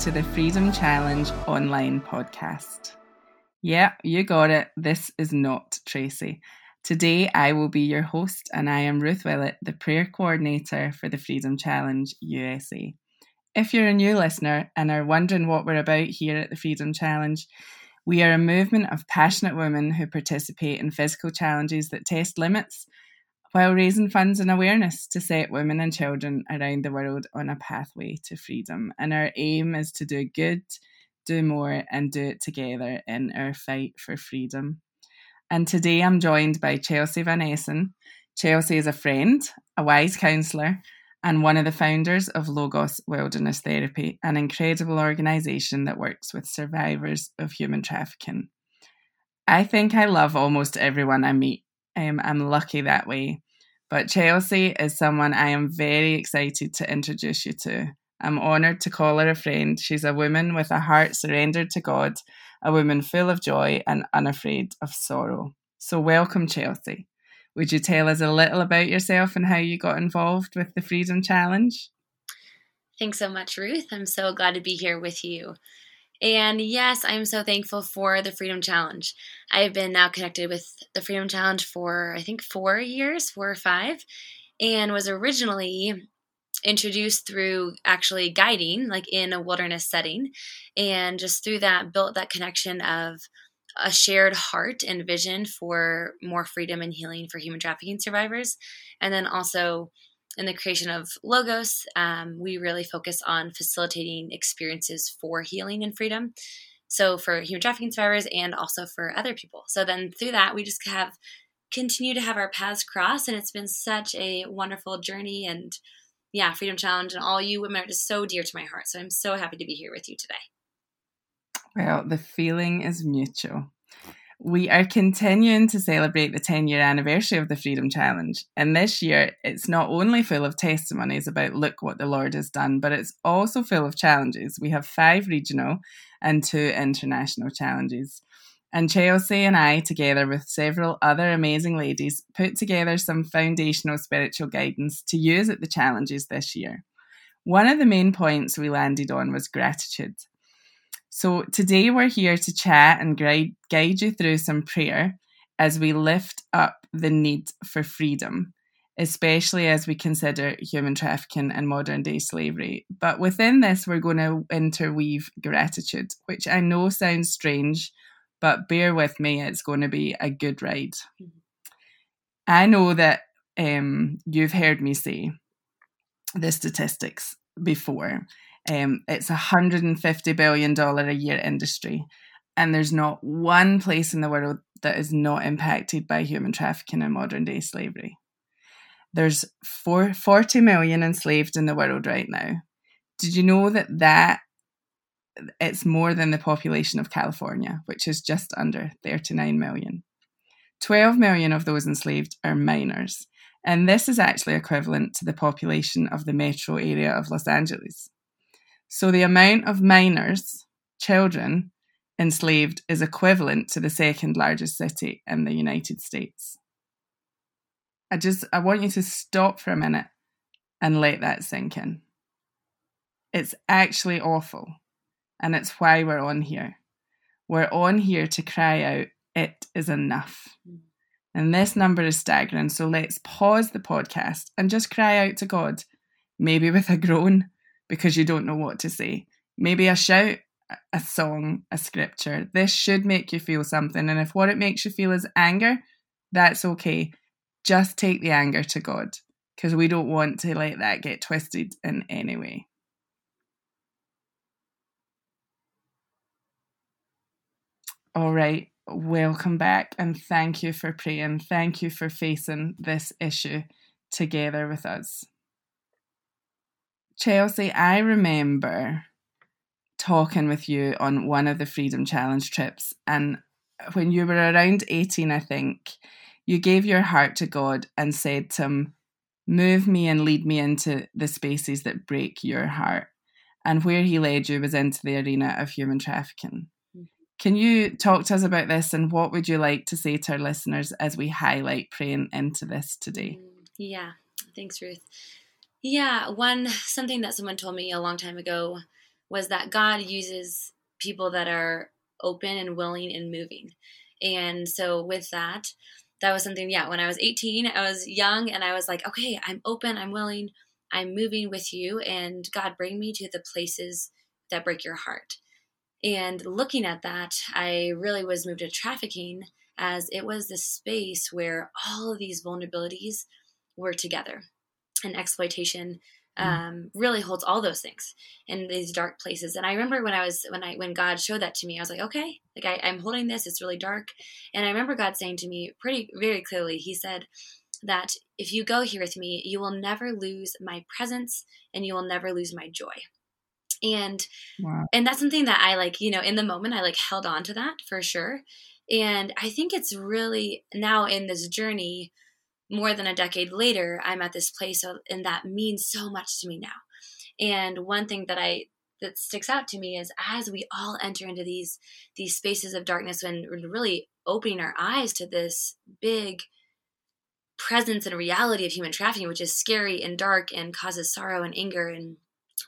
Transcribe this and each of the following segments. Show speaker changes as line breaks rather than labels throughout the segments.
to the Freedom Challenge online podcast. Yeah, you got it. This is not Tracy. Today I will be your host, and I am Ruth Willett, the prayer coordinator for the Freedom Challenge USA. If you're a new listener and are wondering what we're about here at the Freedom Challenge, we are a movement of passionate women who participate in physical challenges that test limits while raising funds and awareness to set women and children around the world on a pathway to freedom. And our aim is to do good, do more, and do it together in our fight for freedom. And today I'm joined by Chelsea Van Essen. Chelsea is a friend, a wise counsellor, and one of the founders of Logos Wilderness Therapy, an incredible organisation that works with survivors of human trafficking. I think I love almost everyone I meet um, I'm lucky that way. But Chelsea is someone I am very excited to introduce you to. I'm honoured to call her a friend. She's a woman with a heart surrendered to God, a woman full of joy and unafraid of sorrow. So, welcome, Chelsea. Would you tell us a little about yourself and how you got involved with the Freedom Challenge?
Thanks so much, Ruth. I'm so glad to be here with you. And yes, I'm so thankful for the Freedom Challenge. I have been now connected with the Freedom Challenge for, I think, four years, four or five, and was originally introduced through actually guiding, like in a wilderness setting. And just through that, built that connection of a shared heart and vision for more freedom and healing for human trafficking survivors. And then also, in the creation of Logos, um, we really focus on facilitating experiences for healing and freedom. So for human trafficking survivors and also for other people. So then through that, we just have continue to have our paths cross, and it's been such a wonderful journey. And yeah, Freedom Challenge and all you women are just so dear to my heart. So I'm so happy to be here with you today.
Well, the feeling is mutual. We are continuing to celebrate the 10 year anniversary of the Freedom Challenge. And this year, it's not only full of testimonies about look what the Lord has done, but it's also full of challenges. We have five regional and two international challenges. And Chelsea and I, together with several other amazing ladies, put together some foundational spiritual guidance to use at the challenges this year. One of the main points we landed on was gratitude. So today we're here to chat and guide, guide you through some prayer as we lift up the need for freedom, especially as we consider human trafficking and modern day slavery. But within this, we're going to interweave gratitude, which I know sounds strange, but bear with me, it's going to be a good ride. Mm-hmm. I know that um, you've heard me say the statistics before um, it's a $150 billion a year industry. And there's not one place in the world that is not impacted by human trafficking and modern day slavery. There's four, 40 million enslaved in the world right now. Did you know that that it's more than the population of California, which is just under 39 million? 12 million of those enslaved are minors. And this is actually equivalent to the population of the metro area of Los Angeles. So the amount of minors, children, enslaved is equivalent to the second largest city in the United States. I just I want you to stop for a minute and let that sink in. It's actually awful. And it's why we're on here. We're on here to cry out, it is enough. And this number is staggering. So let's pause the podcast and just cry out to God, maybe with a groan, because you don't know what to say. Maybe a shout, a song, a scripture. This should make you feel something. And if what it makes you feel is anger, that's okay. Just take the anger to God because we don't want to let that get twisted in any way. All right, welcome back and thank you for praying. Thank you for facing this issue together with us. Chelsea, I remember talking with you on one of the Freedom Challenge trips. And when you were around 18, I think, you gave your heart to God and said to Him, Move me and lead me into the spaces that break your heart. And where He led you was into the arena of human trafficking. Can you talk to us about this and what would you like to say to our listeners as we highlight praying into this today?
Mm, yeah, thanks, Ruth. Yeah, one something that someone told me a long time ago was that God uses people that are open and willing and moving. And so with that, that was something, yeah, when I was 18, I was young and I was like, okay, I'm open, I'm willing, I'm moving with you, and God, bring me to the places that break your heart. And looking at that, I really was moved to trafficking as it was the space where all of these vulnerabilities were together and exploitation Mm. um, really holds all those things in these dark places. And I remember when I was when I when God showed that to me, I was like, okay, like I, I'm holding this. It's really dark. And I remember God saying to me pretty very clearly, He said that if you go here with me, you will never lose my presence and you will never lose my joy. And wow. and that's something that I like, you know, in the moment I like held on to that for sure. And I think it's really now in this journey more than a decade later, I'm at this place, and that means so much to me now. And one thing that I that sticks out to me is as we all enter into these these spaces of darkness and really opening our eyes to this big presence and reality of human trafficking, which is scary and dark and causes sorrow and anger and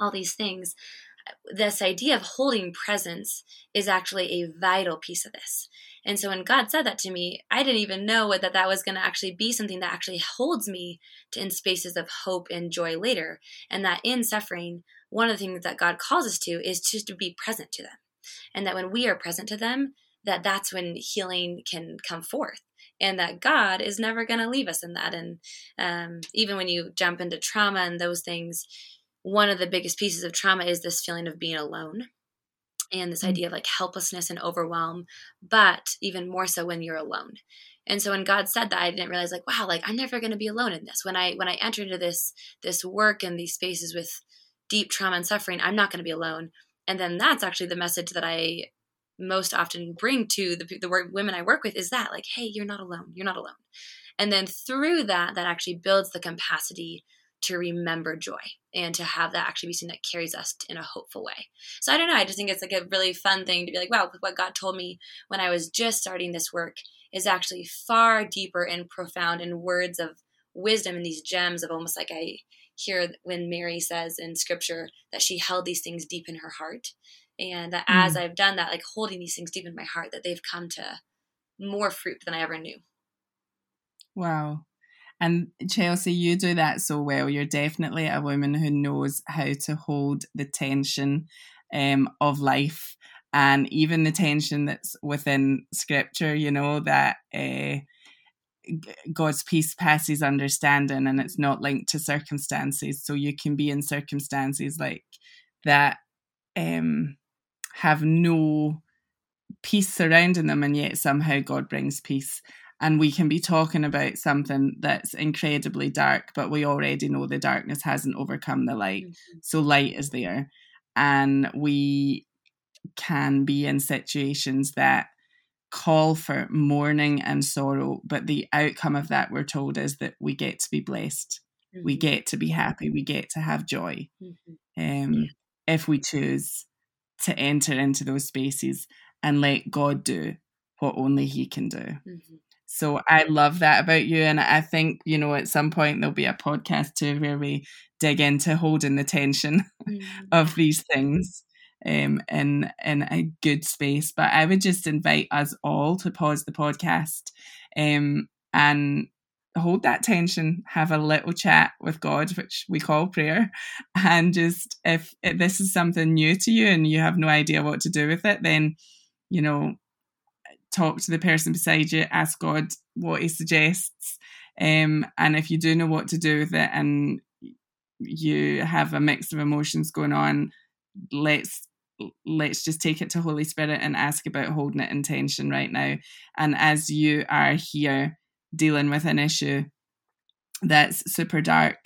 all these things. This idea of holding presence is actually a vital piece of this. And so when God said that to me, I didn't even know that that was going to actually be something that actually holds me to, in spaces of hope and joy later. And that in suffering, one of the things that God calls us to is just to be present to them. And that when we are present to them, that that's when healing can come forth and that God is never going to leave us in that. And um, even when you jump into trauma and those things, one of the biggest pieces of trauma is this feeling of being alone and this mm-hmm. idea of like helplessness and overwhelm, but even more so when you're alone. And so when God said that, I didn't realize like, wow, like I'm never going to be alone in this. When I when I enter into this this work and these spaces with deep trauma and suffering, I'm not going to be alone. And then that's actually the message that I most often bring to the the women I work with is that like, hey, you're not alone. You're not alone. And then through that, that actually builds the capacity to remember joy and to have that actually be something that carries us in a hopeful way. So I don't know. I just think it's like a really fun thing to be like, wow, what God told me when I was just starting this work is actually far deeper and profound in words of wisdom and these gems of almost like I hear when Mary says in scripture that she held these things deep in her heart. And that mm. as I've done that, like holding these things deep in my heart, that they've come to more fruit than I ever knew.
Wow. And Chelsea, you do that so well. You're definitely a woman who knows how to hold the tension um, of life and even the tension that's within scripture, you know, that uh, God's peace passes understanding and it's not linked to circumstances. So you can be in circumstances like that um, have no peace surrounding them, and yet somehow God brings peace and we can be talking about something that's incredibly dark, but we already know the darkness hasn't overcome the light. Mm-hmm. So light is there. And we can be in situations that call for mourning and sorrow, but the outcome of that, we're told, is that we get to be blessed. Mm-hmm. We get to be happy. We get to have joy mm-hmm. um, yeah. if we choose to enter into those spaces and let God do what only He can do. So I love that about you. And I think, you know, at some point there'll be a podcast too where we dig into holding the tension mm. of these things um, in in a good space. But I would just invite us all to pause the podcast um, and hold that tension, have a little chat with God, which we call prayer, and just if this is something new to you and you have no idea what to do with it, then you know talk to the person beside you, ask God what He suggests. Um, and if you do know what to do with it and you have a mix of emotions going on, let's let's just take it to Holy Spirit and ask about holding it in tension right now. And as you are here dealing with an issue that's super dark,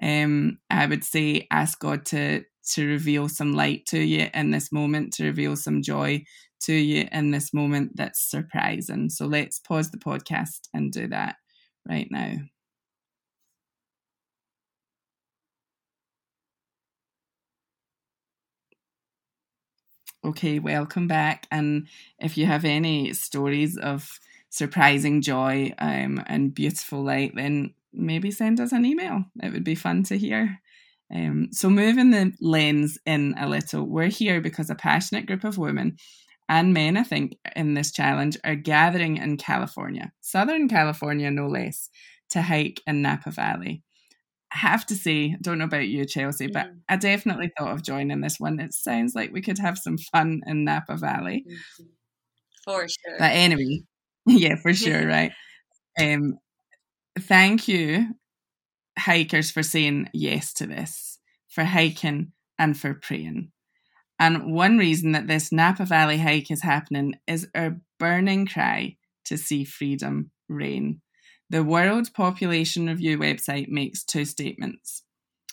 um, I would say ask God to to reveal some light to you in this moment, to reveal some joy to you in this moment that's surprising. So let's pause the podcast and do that right now. Okay, welcome back. And if you have any stories of surprising joy um, and beautiful light, then maybe send us an email. It would be fun to hear. Um, so, moving the lens in a little, we're here because a passionate group of women and men, I think, in this challenge are gathering in California, Southern California no less, to hike in Napa Valley. I have to say, I don't know about you, Chelsea, but mm. I definitely thought of joining this one. It sounds like we could have some fun in Napa Valley.
Mm-hmm. For sure.
But anyway, yeah, for sure, right. Um, thank you, hikers, for saying yes to this, for hiking and for praying. And one reason that this Napa Valley hike is happening is our burning cry to see freedom reign. The World Population Review website makes two statements.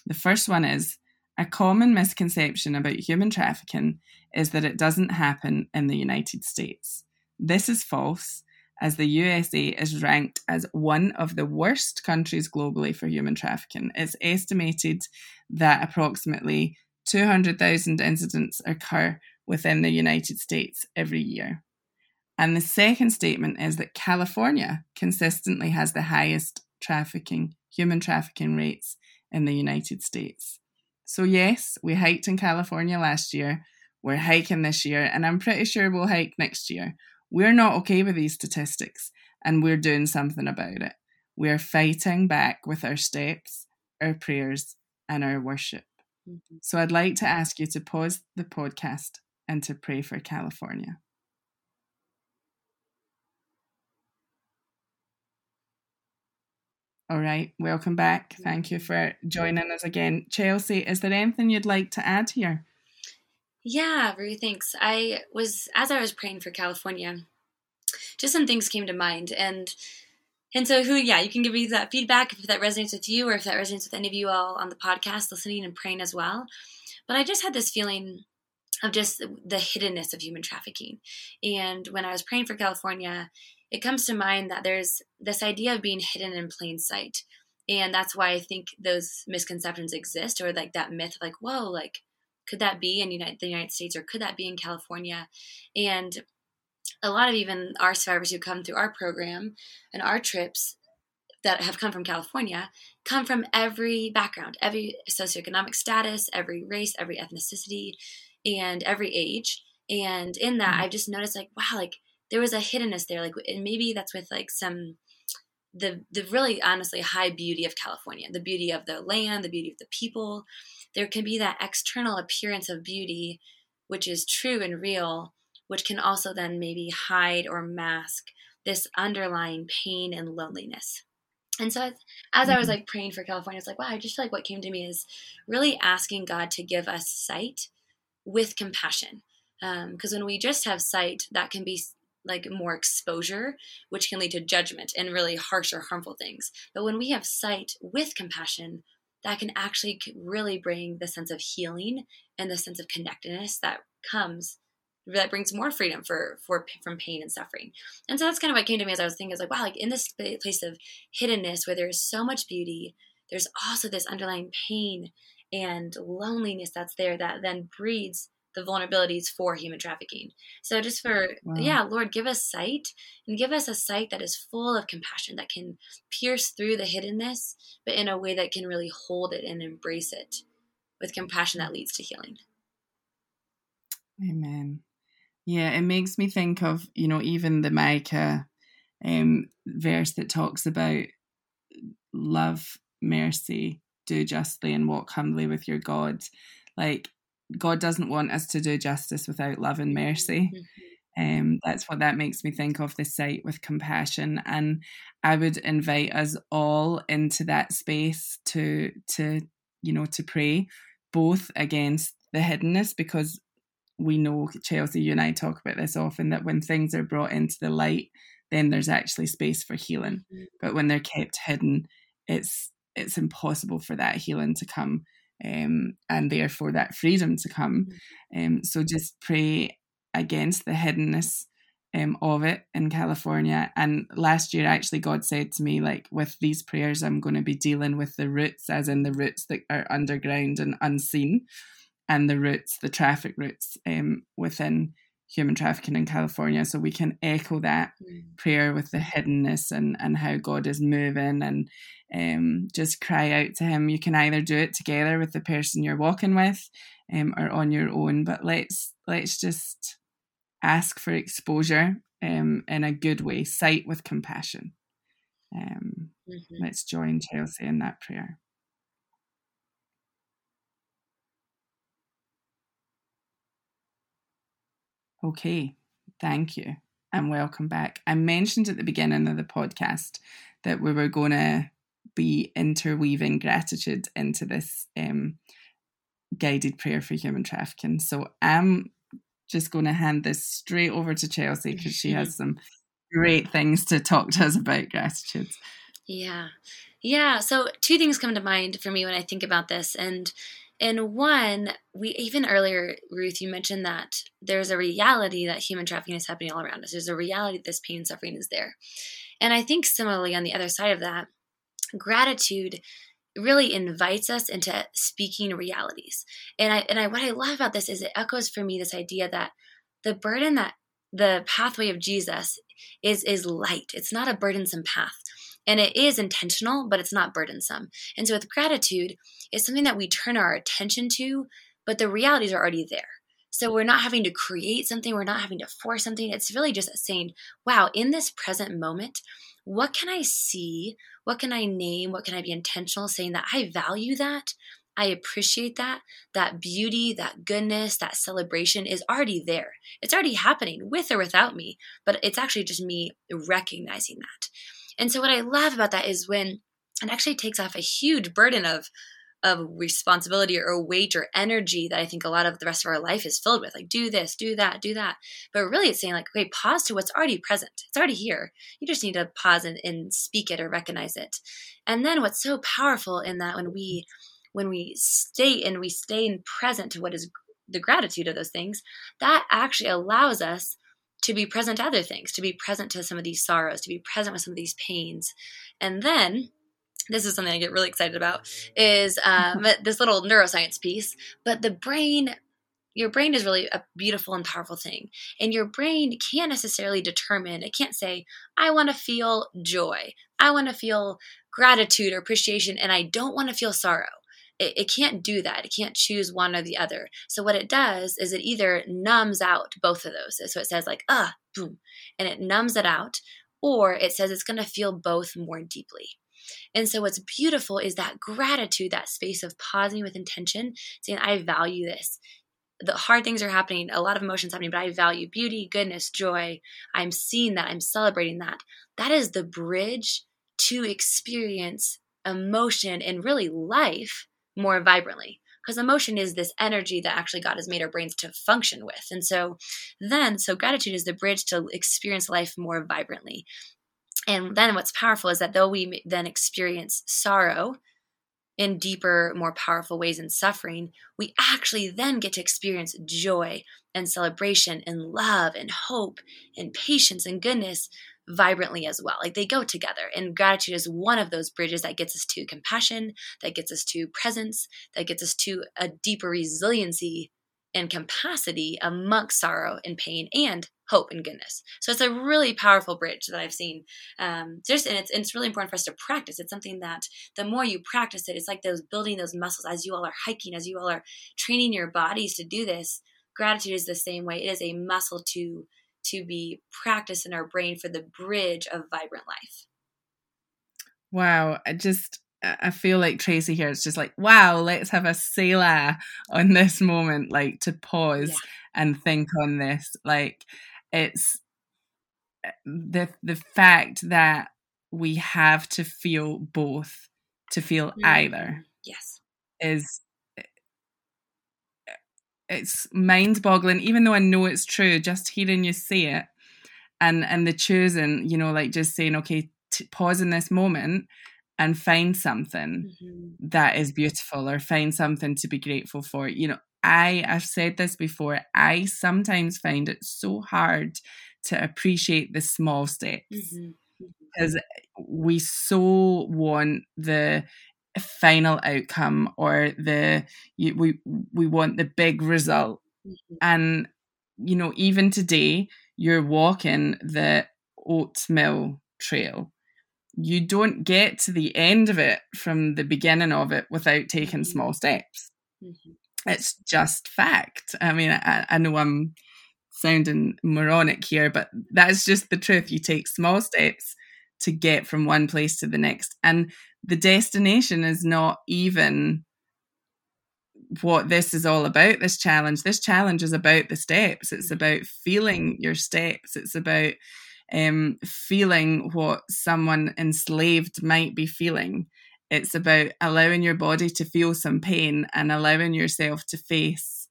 The first one is a common misconception about human trafficking is that it doesn't happen in the United States. This is false, as the USA is ranked as one of the worst countries globally for human trafficking. It's estimated that approximately 200,000 incidents occur within the United States every year. And the second statement is that California consistently has the highest trafficking, human trafficking rates in the United States. So, yes, we hiked in California last year. We're hiking this year, and I'm pretty sure we'll hike next year. We're not okay with these statistics, and we're doing something about it. We're fighting back with our steps, our prayers, and our worship. Mm-hmm. So, I'd like to ask you to pause the podcast and to pray for California. All right, welcome back. Thank you for joining us again. Chelsea, is there anything you'd like to add here?
Yeah, Ruth, thanks. I was, as I was praying for California, just some things came to mind. And and so who yeah, you can give me that feedback if that resonates with you or if that resonates with any of you all on the podcast listening and praying as well. But I just had this feeling of just the hiddenness of human trafficking. And when I was praying for California, it comes to mind that there's this idea of being hidden in plain sight. And that's why I think those misconceptions exist, or like that myth of like, whoa, like, could that be in the United States, or could that be in California? And a lot of even our survivors who come through our program and our trips that have come from California come from every background, every socioeconomic status, every race, every ethnicity, and every age. And in that, mm-hmm. I've just noticed like, wow, like there was a hiddenness there like and maybe that's with like some the the really honestly high beauty of California, the beauty of the land, the beauty of the people. There can be that external appearance of beauty, which is true and real, which can also then maybe hide or mask this underlying pain and loneliness. And so as, as I was mm-hmm. like praying for California, it's like, wow, I just feel like what came to me is really asking God to give us sight with compassion. Because um, when we just have sight, that can be like more exposure, which can lead to judgment and really harsh or harmful things. But when we have sight with compassion, that can actually really bring the sense of healing and the sense of connectedness that comes that brings more freedom for for from pain and suffering. And so that's kind of what came to me as I was thinking, I was like, wow, like in this place of hiddenness where there's so much beauty, there's also this underlying pain and loneliness that's there that then breeds the vulnerabilities for human trafficking. So just for wow. yeah, Lord, give us sight and give us a sight that is full of compassion that can pierce through the hiddenness, but in a way that can really hold it and embrace it with compassion that leads to healing.
Amen. Yeah, it makes me think of, you know, even the Micah um, verse that talks about love, mercy, do justly, and walk humbly with your God. Like God doesn't want us to do justice without love and mercy. Mm-hmm. Um, that's what that makes me think of the sight with compassion, and I would invite us all into that space to to you know to pray both against the hiddenness because we know Chelsea, you and I talk about this often that when things are brought into the light, then there's actually space for healing. Mm-hmm. But when they're kept hidden, it's it's impossible for that healing to come um, and therefore that freedom to come. Mm. Um, so just pray against the hiddenness um, of it in California. And last year, actually, God said to me, like, with these prayers, I'm going to be dealing with the roots, as in the roots that are underground and unseen, and the roots, the traffic routes um, within human trafficking in California. So we can echo that mm. prayer with the hiddenness and, and how God is moving and um, just cry out to Him. You can either do it together with the person you're walking with um, or on your own, but let's let's just ask for exposure um, in a good way, sight with compassion. Um, mm-hmm. Let's join Chelsea in that prayer. Okay, thank you and welcome back. I mentioned at the beginning of the podcast that we were going to be interweaving gratitude into this um, guided prayer for human trafficking. So I'm just going to hand this straight over to Chelsea because she has some great things to talk to us about gratitude.
Yeah. Yeah. So, two things come to mind for me when I think about this. And and one, we even earlier, Ruth, you mentioned that there's a reality that human trafficking is happening all around us. There's a reality that this pain and suffering is there. And I think similarly on the other side of that, gratitude really invites us into speaking realities. And I and I what I love about this is it echoes for me this idea that the burden that the pathway of Jesus is is light. It's not a burdensome path. And it is intentional, but it's not burdensome. And so with gratitude, it's something that we turn our attention to, but the realities are already there. So we're not having to create something, we're not having to force something. It's really just saying, wow, in this present moment, what can I see? What can I name? What can I be intentional saying that I value that? I appreciate that. That beauty, that goodness, that celebration is already there. It's already happening with or without me, but it's actually just me recognizing that. And so what I love about that is when it actually takes off a huge burden of of responsibility or weight or energy that I think a lot of the rest of our life is filled with. Like, do this, do that, do that. But really, it's saying, like, okay, pause to what's already present. It's already here. You just need to pause and, and speak it or recognize it. And then what's so powerful in that when we when we stay and we stay in present to what is the gratitude of those things, that actually allows us to be present to other things, to be present to some of these sorrows, to be present with some of these pains. And then this is something I get really excited about is um, this little neuroscience piece. But the brain, your brain is really a beautiful and powerful thing, and your brain can't necessarily determine. It can't say, "I want to feel joy. I want to feel gratitude or appreciation, and I don't want to feel sorrow." It, it can't do that. It can't choose one or the other. So what it does is it either numbs out both of those. So it says like, ah, boom, and it numbs it out, or it says it's going to feel both more deeply. And so, what's beautiful is that gratitude, that space of pausing with intention, saying, I value this. The hard things are happening, a lot of emotions happening, but I value beauty, goodness, joy. I'm seeing that, I'm celebrating that. That is the bridge to experience emotion and really life more vibrantly because emotion is this energy that actually God has made our brains to function with. And so then, so gratitude is the bridge to experience life more vibrantly. And then what's powerful is that though we then experience sorrow in deeper, more powerful ways and suffering, we actually then get to experience joy and celebration and love and hope and patience and goodness vibrantly as well. Like they go together. And gratitude is one of those bridges that gets us to compassion, that gets us to presence, that gets us to a deeper resiliency and capacity amongst sorrow and pain and hope and goodness. So it's a really powerful bridge that I've seen. Um, just and it's, and it's really important for us to practice. It's something that the more you practice it, it's like those building those muscles as you all are hiking, as you all are training your bodies to do this. Gratitude is the same way. It is a muscle to to be practiced in our brain for the bridge of vibrant life.
Wow, I just I feel like Tracy here is just like, wow, let's have a Selah on this moment, like to pause yeah. and think on this. Like it's the the fact that we have to feel both to feel mm-hmm. either.
Yes.
Is it's mind boggling, even though I know it's true, just hearing you say it and and the choosing, you know, like just saying, okay, t- pause in this moment and find something mm-hmm. that is beautiful or find something to be grateful for. You know, I, I've said this before, I sometimes find it so hard to appreciate the small steps mm-hmm. because we so want the final outcome or the we we want the big result mm-hmm. and you know even today you're walking the oatmeal trail you don't get to the end of it from the beginning of it without taking mm-hmm. small steps mm-hmm. it's just fact i mean I, I know i'm sounding moronic here but that's just the truth you take small steps to get from one place to the next and the destination is not even what this is all about this challenge. This challenge is about the steps. It's about feeling your steps. It's about um, feeling what someone enslaved might be feeling. It's about allowing your body to feel some pain and allowing yourself to face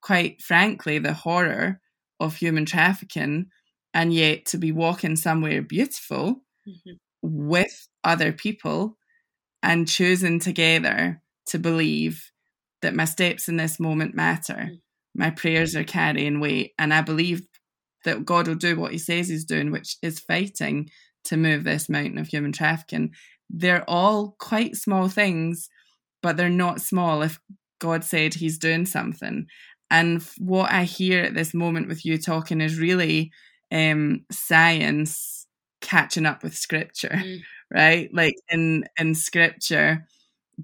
quite frankly the horror of human trafficking and yet to be walking somewhere beautiful mm-hmm. with other people and choosing together to believe that my steps in this moment matter. Mm. My prayers are carrying weight. And I believe that God will do what he says he's doing, which is fighting to move this mountain of human trafficking. They're all quite small things, but they're not small if God said he's doing something. And what I hear at this moment with you talking is really um, science catching up with scripture. Mm right? Like in in scripture,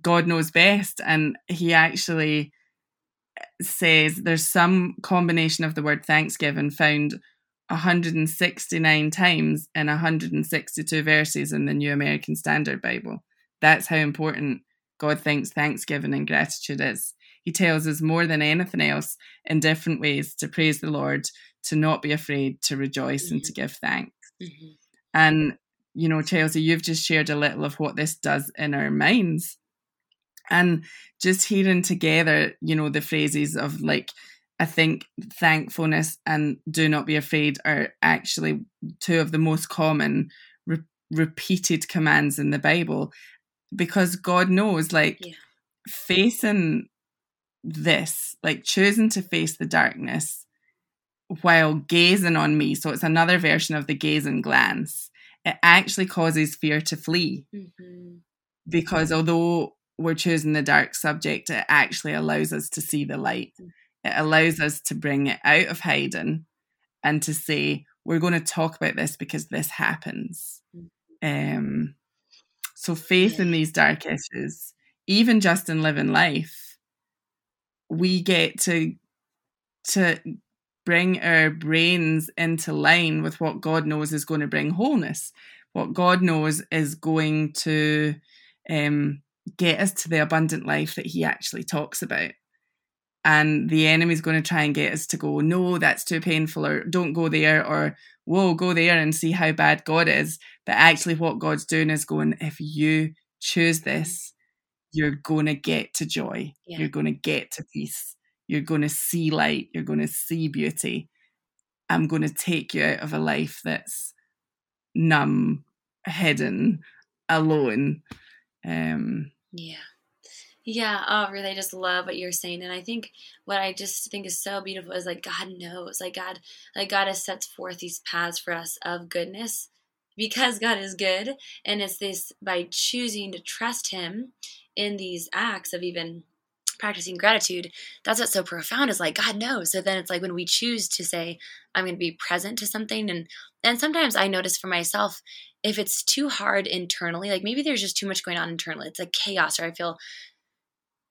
God knows best, and He actually says there's some combination of the word thanksgiving found 169 times in 162 verses in the New American Standard Bible. That's how important God thinks thanksgiving and gratitude is. He tells us more than anything else in different ways to praise the Lord, to not be afraid, to rejoice, mm-hmm. and to give thanks. Mm-hmm. And you know, Chelsea, you've just shared a little of what this does in our minds. And just hearing together, you know, the phrases of like, I think thankfulness and do not be afraid are actually two of the most common re- repeated commands in the Bible because God knows, like, yeah. facing this, like choosing to face the darkness while gazing on me. So it's another version of the gaze and glance it actually causes fear to flee. Mm-hmm. Because although we're choosing the dark subject, it actually allows us to see the light. Mm-hmm. It allows us to bring it out of hiding and to say, we're going to talk about this because this happens. Mm-hmm. Um, so, faith yeah. in these dark issues, even just in living life, we get to to bring our brains into line with what God knows is going to bring wholeness, what God knows is going to um, get us to the abundant life that He actually talks about. And the enemy's going to try and get us to go, no, that's too painful, or don't go there, or whoa, go there and see how bad God is. But actually, what God's doing is going, if you choose this, you're going to get to joy, yeah. you're going to get to peace you're going to see light. You're going to see beauty. I'm going to take you out of a life that's numb, hidden, alone. Um,
yeah. Yeah, oh, really, I just love what you're saying, and I think what I just think is so beautiful is like God knows, like God, like God has set forth these paths for us of goodness, because God is good, and it's this by choosing to trust Him in these acts of even practicing gratitude, that's what's so profound is like God knows. So then it's like when we choose to say, I'm going to be present to something. And and sometimes I notice for myself, if it's too hard internally, like maybe there's just too much going on internally, it's like chaos or I feel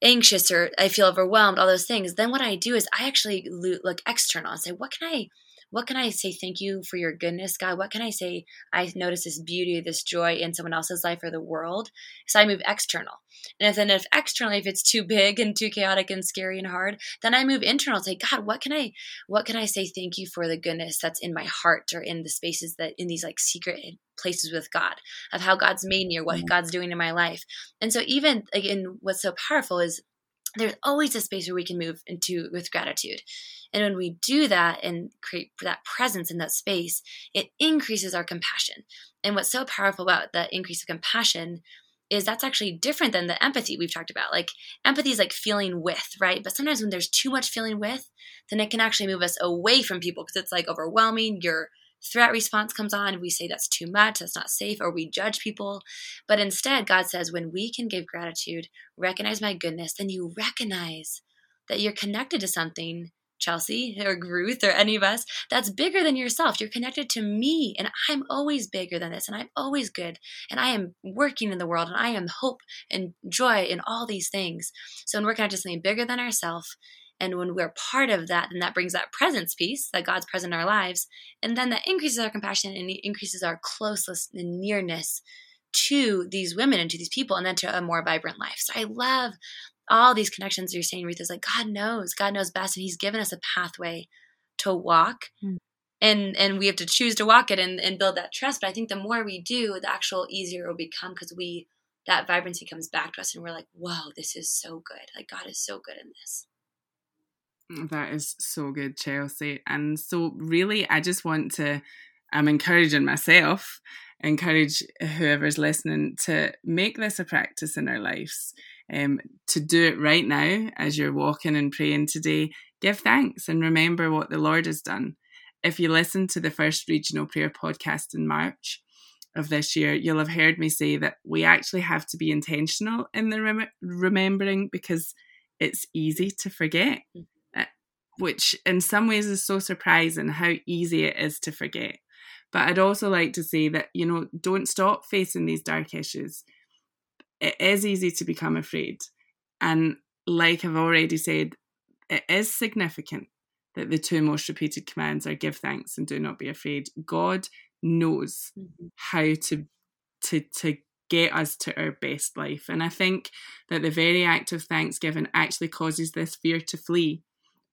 anxious or I feel overwhelmed, all those things. Then what I do is I actually look external and say, what can I what can I say thank you for your goodness, God? What can I say I notice this beauty, this joy in someone else's life or the world? So I move external. And if then if externally, if it's too big and too chaotic and scary and hard, then I move internal. Say, God, what can I what can I say thank you for the goodness that's in my heart or in the spaces that in these like secret places with God, of how God's made me or what mm-hmm. God's doing in my life. And so even again, what's so powerful is there's always a space where we can move into with gratitude. And when we do that and create that presence in that space, it increases our compassion. And what's so powerful about that increase of compassion is that's actually different than the empathy we've talked about. Like empathy is like feeling with, right? But sometimes when there's too much feeling with, then it can actually move us away from people because it's like overwhelming. Your threat response comes on. We say that's too much, that's not safe, or we judge people. But instead, God says, when we can give gratitude, recognize my goodness, then you recognize that you're connected to something Chelsea or Ruth or any of us, that's bigger than yourself. You're connected to me, and I'm always bigger than this, and I'm always good, and I am working in the world, and I am hope and joy in all these things. So when we're connected to something bigger than ourselves, and when we're part of that, then that brings that presence piece that God's present in our lives, and then that increases our compassion and increases our closeness and nearness to these women and to these people, and then to a more vibrant life. So I love all these connections you're saying, Ruth, is like God knows, God knows best, and He's given us a pathway to walk. Mm. And, and we have to choose to walk it and, and build that trust. But I think the more we do, the actual easier it will become because we that vibrancy comes back to us and we're like, whoa, this is so good. Like God is so good in this.
That is so good, Chelsea. And so really I just want to I'm encouraging myself, encourage whoever's listening to make this a practice in our lives um, to do it right now as you're walking and praying today. Give thanks and remember what the Lord has done. If you listen to the first regional prayer podcast in March of this year, you'll have heard me say that we actually have to be intentional in the rem- remembering because it's easy to forget, mm. Which in some ways is so surprising how easy it is to forget. But I'd also like to say that, you know, don't stop facing these dark issues it is easy to become afraid. And like I've already said, it is significant that the two most repeated commands are give thanks and do not be afraid. God knows mm-hmm. how to to to get us to our best life. And I think that the very act of thanksgiving actually causes this fear to flee.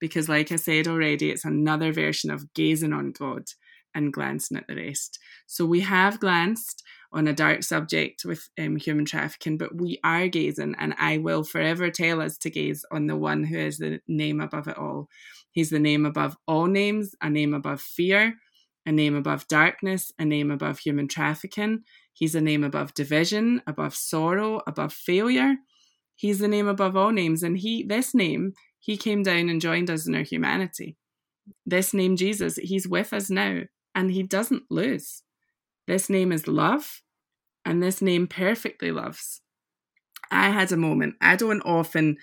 Because like I said already, it's another version of gazing on God and glancing at the rest. So we have glanced on a dark subject with um, human trafficking, but we are gazing, and I will forever tell us to gaze on the one who is the name above it all. He's the name above all names, a name above fear, a name above darkness, a name above human trafficking. He's a name above division, above sorrow, above failure. He's the name above all names, and he this name he came down and joined us in our humanity. This name Jesus, he's with us now, and he doesn't lose. This name is love, and this name perfectly loves. I had a moment. I don't often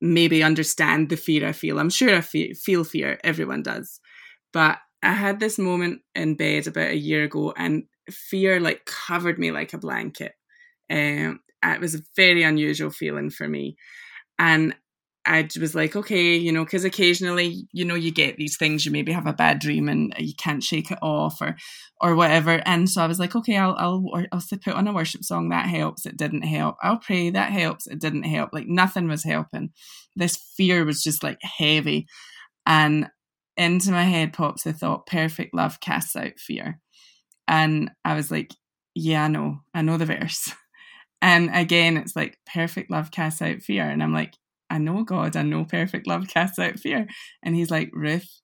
maybe understand the fear I feel. I'm sure I feel fear, everyone does. But I had this moment in bed about a year ago, and fear like covered me like a blanket. Um, it was a very unusual feeling for me. And I was like, okay, you know, because occasionally, you know, you get these things. You maybe have a bad dream and you can't shake it off, or, or whatever. And so I was like, okay, I'll, I'll, I'll put on a worship song that helps. It didn't help. I'll pray that helps. It didn't help. Like nothing was helping. This fear was just like heavy, and into my head pops the thought, perfect love casts out fear, and I was like, yeah, I know, I know the verse. And again, it's like perfect love casts out fear, and I'm like, I know God, I know perfect love casts out fear. And he's like, Ruth,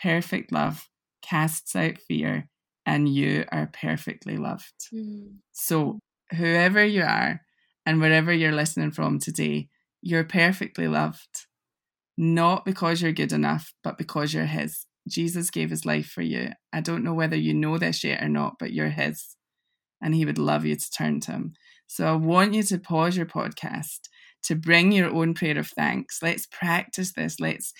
perfect love casts out fear, and you are perfectly loved. Mm-hmm. So, whoever you are and wherever you're listening from today, you're perfectly loved. Not because you're good enough, but because you're His. Jesus gave His life for you. I don't know whether you know this yet or not, but you're His. And He would love you to turn to Him. So I want you to pause your podcast to bring your own prayer of thanks. Let's practice this. Let's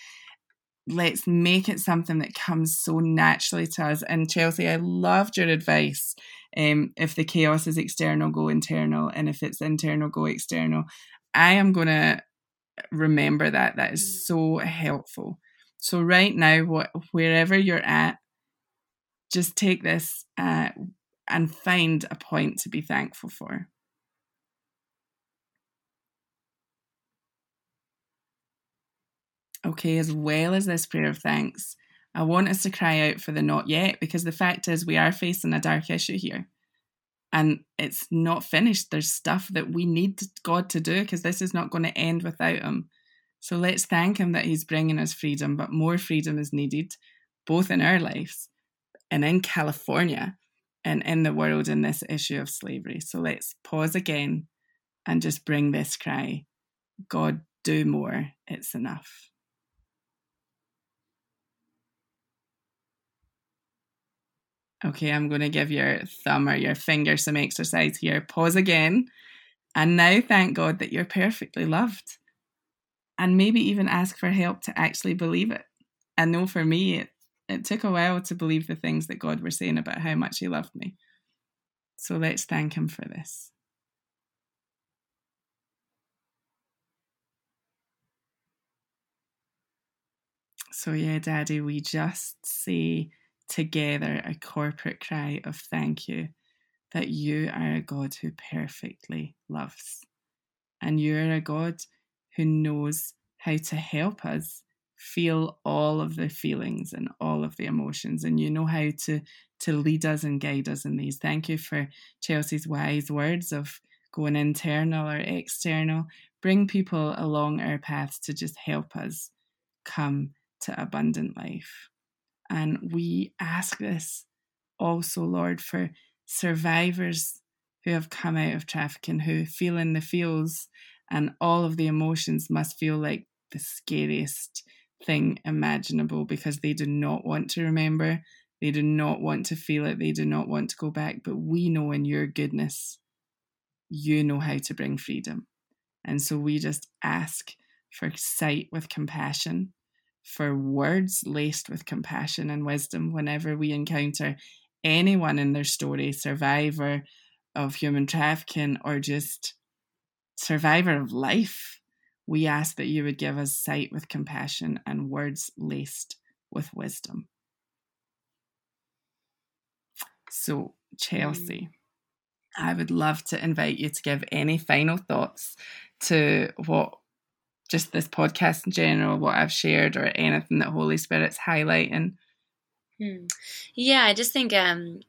let's make it something that comes so naturally to us. And Chelsea, I loved your advice. Um, if the chaos is external, go internal, and if it's internal, go external. I am to remember that. That is so helpful. So right now, what wherever you're at, just take this uh, and find a point to be thankful for. Okay, as well as this prayer of thanks, I want us to cry out for the not yet because the fact is we are facing a dark issue here. And it's not finished. There's stuff that we need God to do because this is not going to end without Him. So let's thank Him that He's bringing us freedom, but more freedom is needed, both in our lives and in California and in the world in this issue of slavery. So let's pause again and just bring this cry God, do more. It's enough. Okay, I'm going to give your thumb or your finger some exercise here. Pause again. And now thank God that you're perfectly loved. And maybe even ask for help to actually believe it. I know for me, it, it took a while to believe the things that God was saying about how much He loved me. So let's thank Him for this. So, yeah, Daddy, we just say together a corporate cry of thank you that you are a God who perfectly loves. And you're a God who knows how to help us feel all of the feelings and all of the emotions. And you know how to to lead us and guide us in these. Thank you for chelsea's wise words of going internal or external. Bring people along our paths to just help us come to abundant life and we ask this also lord for survivors who have come out of trafficking who feel in the feels and all of the emotions must feel like the scariest thing imaginable because they do not want to remember, they do not want to feel it, they do not want to go back. But we know in your goodness, you know how to bring freedom. And so we just ask for sight with compassion, for words laced with compassion and wisdom whenever we encounter anyone in their story, survivor of human trafficking or just survivor of life we ask that you would give us sight with compassion and words laced with wisdom. So, Chelsea, mm. I would love to invite you to give any final thoughts to what just this podcast in general, what I've shared, or anything that Holy Spirit's highlighting.
Hmm. Yeah, I just think um,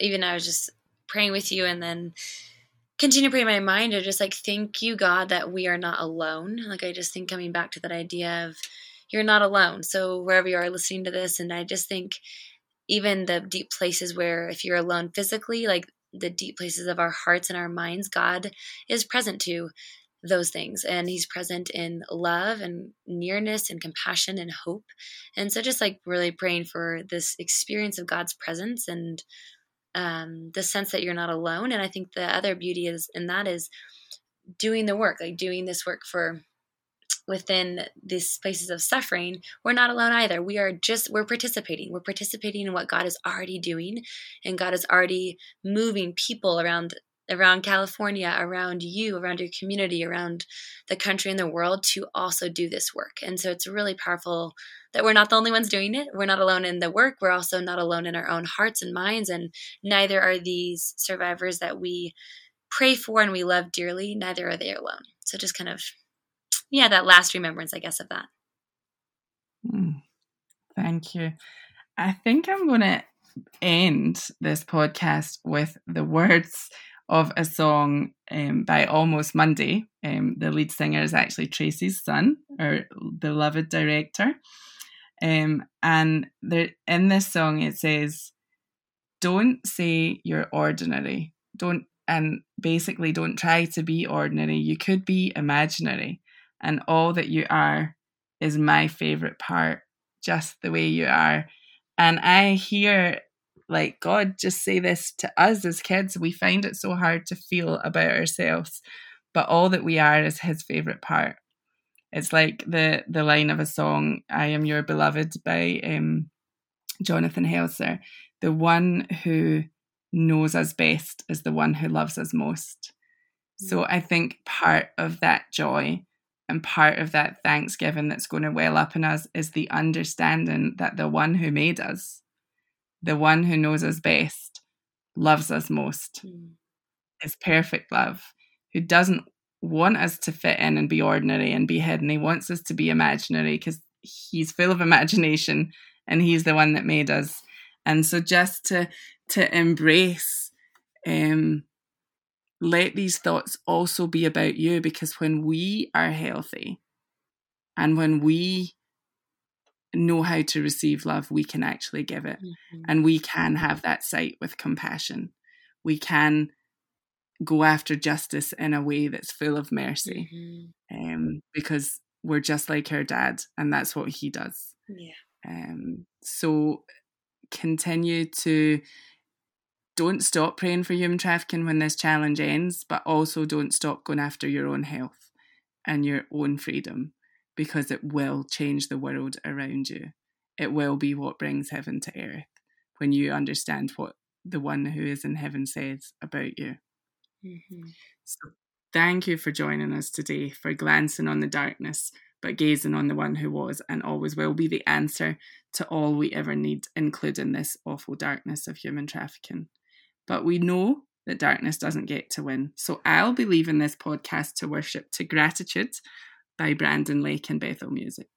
even I was just praying with you, and then continue to pray in my mind or just like thank you god that we are not alone like i just think coming back to that idea of you're not alone so wherever you are listening to this and i just think even the deep places where if you're alone physically like the deep places of our hearts and our minds god is present to those things and he's present in love and nearness and compassion and hope and so just like really praying for this experience of god's presence and um, the sense that you're not alone. And I think the other beauty is, and that is doing the work, like doing this work for within these places of suffering, we're not alone either. We are just, we're participating. We're participating in what God is already doing, and God is already moving people around around California, around you, around your community, around the country and the world to also do this work. And so it's really powerful that we're not the only ones doing it. We're not alone in the work. We're also not alone in our own hearts and minds. And neither are these survivors that we pray for and we love dearly, neither are they alone. So just kind of, yeah, that last remembrance, I guess, of that.
Mm, thank you. I think I'm going to end this podcast with the words of a song um, by Almost Monday. Um, the lead singer is actually Tracy's son, our beloved director. Um, and there, in this song, it says, Don't say you're ordinary. Don't, and basically, don't try to be ordinary. You could be imaginary. And all that you are is my favorite part, just the way you are. And I hear like god just say this to us as kids. We find it so hard to feel about ourselves but all that we are is his favorite part. It's like the the line of a song i am your beloved by um, jonathan helser the one who knows us best is the one who loves us most. So mm. i think part of that joy and part of that thanksgiving that's going to well up in us is the understanding that the one who made us the one who knows us best, loves us most, mm. is perfect love, who doesn't want us to fit in and be ordinary and be hidden. He wants us to be imaginary because he's full of imagination and he's the one that made us. And so just to to embrace um let these thoughts also be about you because when we are healthy and when we know how to receive love, we can actually give it. Mm-hmm. And we can have that sight with compassion. We can go after justice in a way that's full of mercy
Mm-hmm.
um, because we're just like her dad and that's what he does
Yeah.
um, so continue to don't stop praying for human trafficking when this challenge ends but also don't stop going after your own health and your own freedom because it will change the world around you it will be what brings heaven to earth when you understand what the one who is in heaven says about you
Mm-hmm.
so thank you for joining us today, for glancing on the darkness, but gazing on the one who was and always will be the answer to all we ever need, including this awful darkness of human trafficking. But we know that darkness doesn't get to win. So I'll be leaving this podcast to worship to gratitude by Brandon Lake and Bethel Music.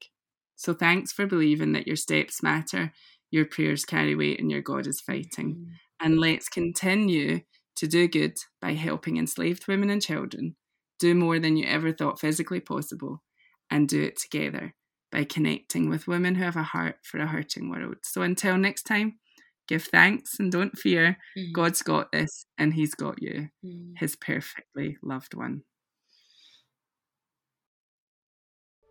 So thanks for believing that your steps matter, your prayers carry weight, and your God is fighting.
Mm-hmm.
And let's continue to do good by helping enslaved women and children, do more than you ever thought physically possible, and do it together by connecting with women who have a heart for a hurting world. So until next time, give thanks and don't fear.
Mhm.
God's got this and He's got you,
Mhm.
His perfectly loved one.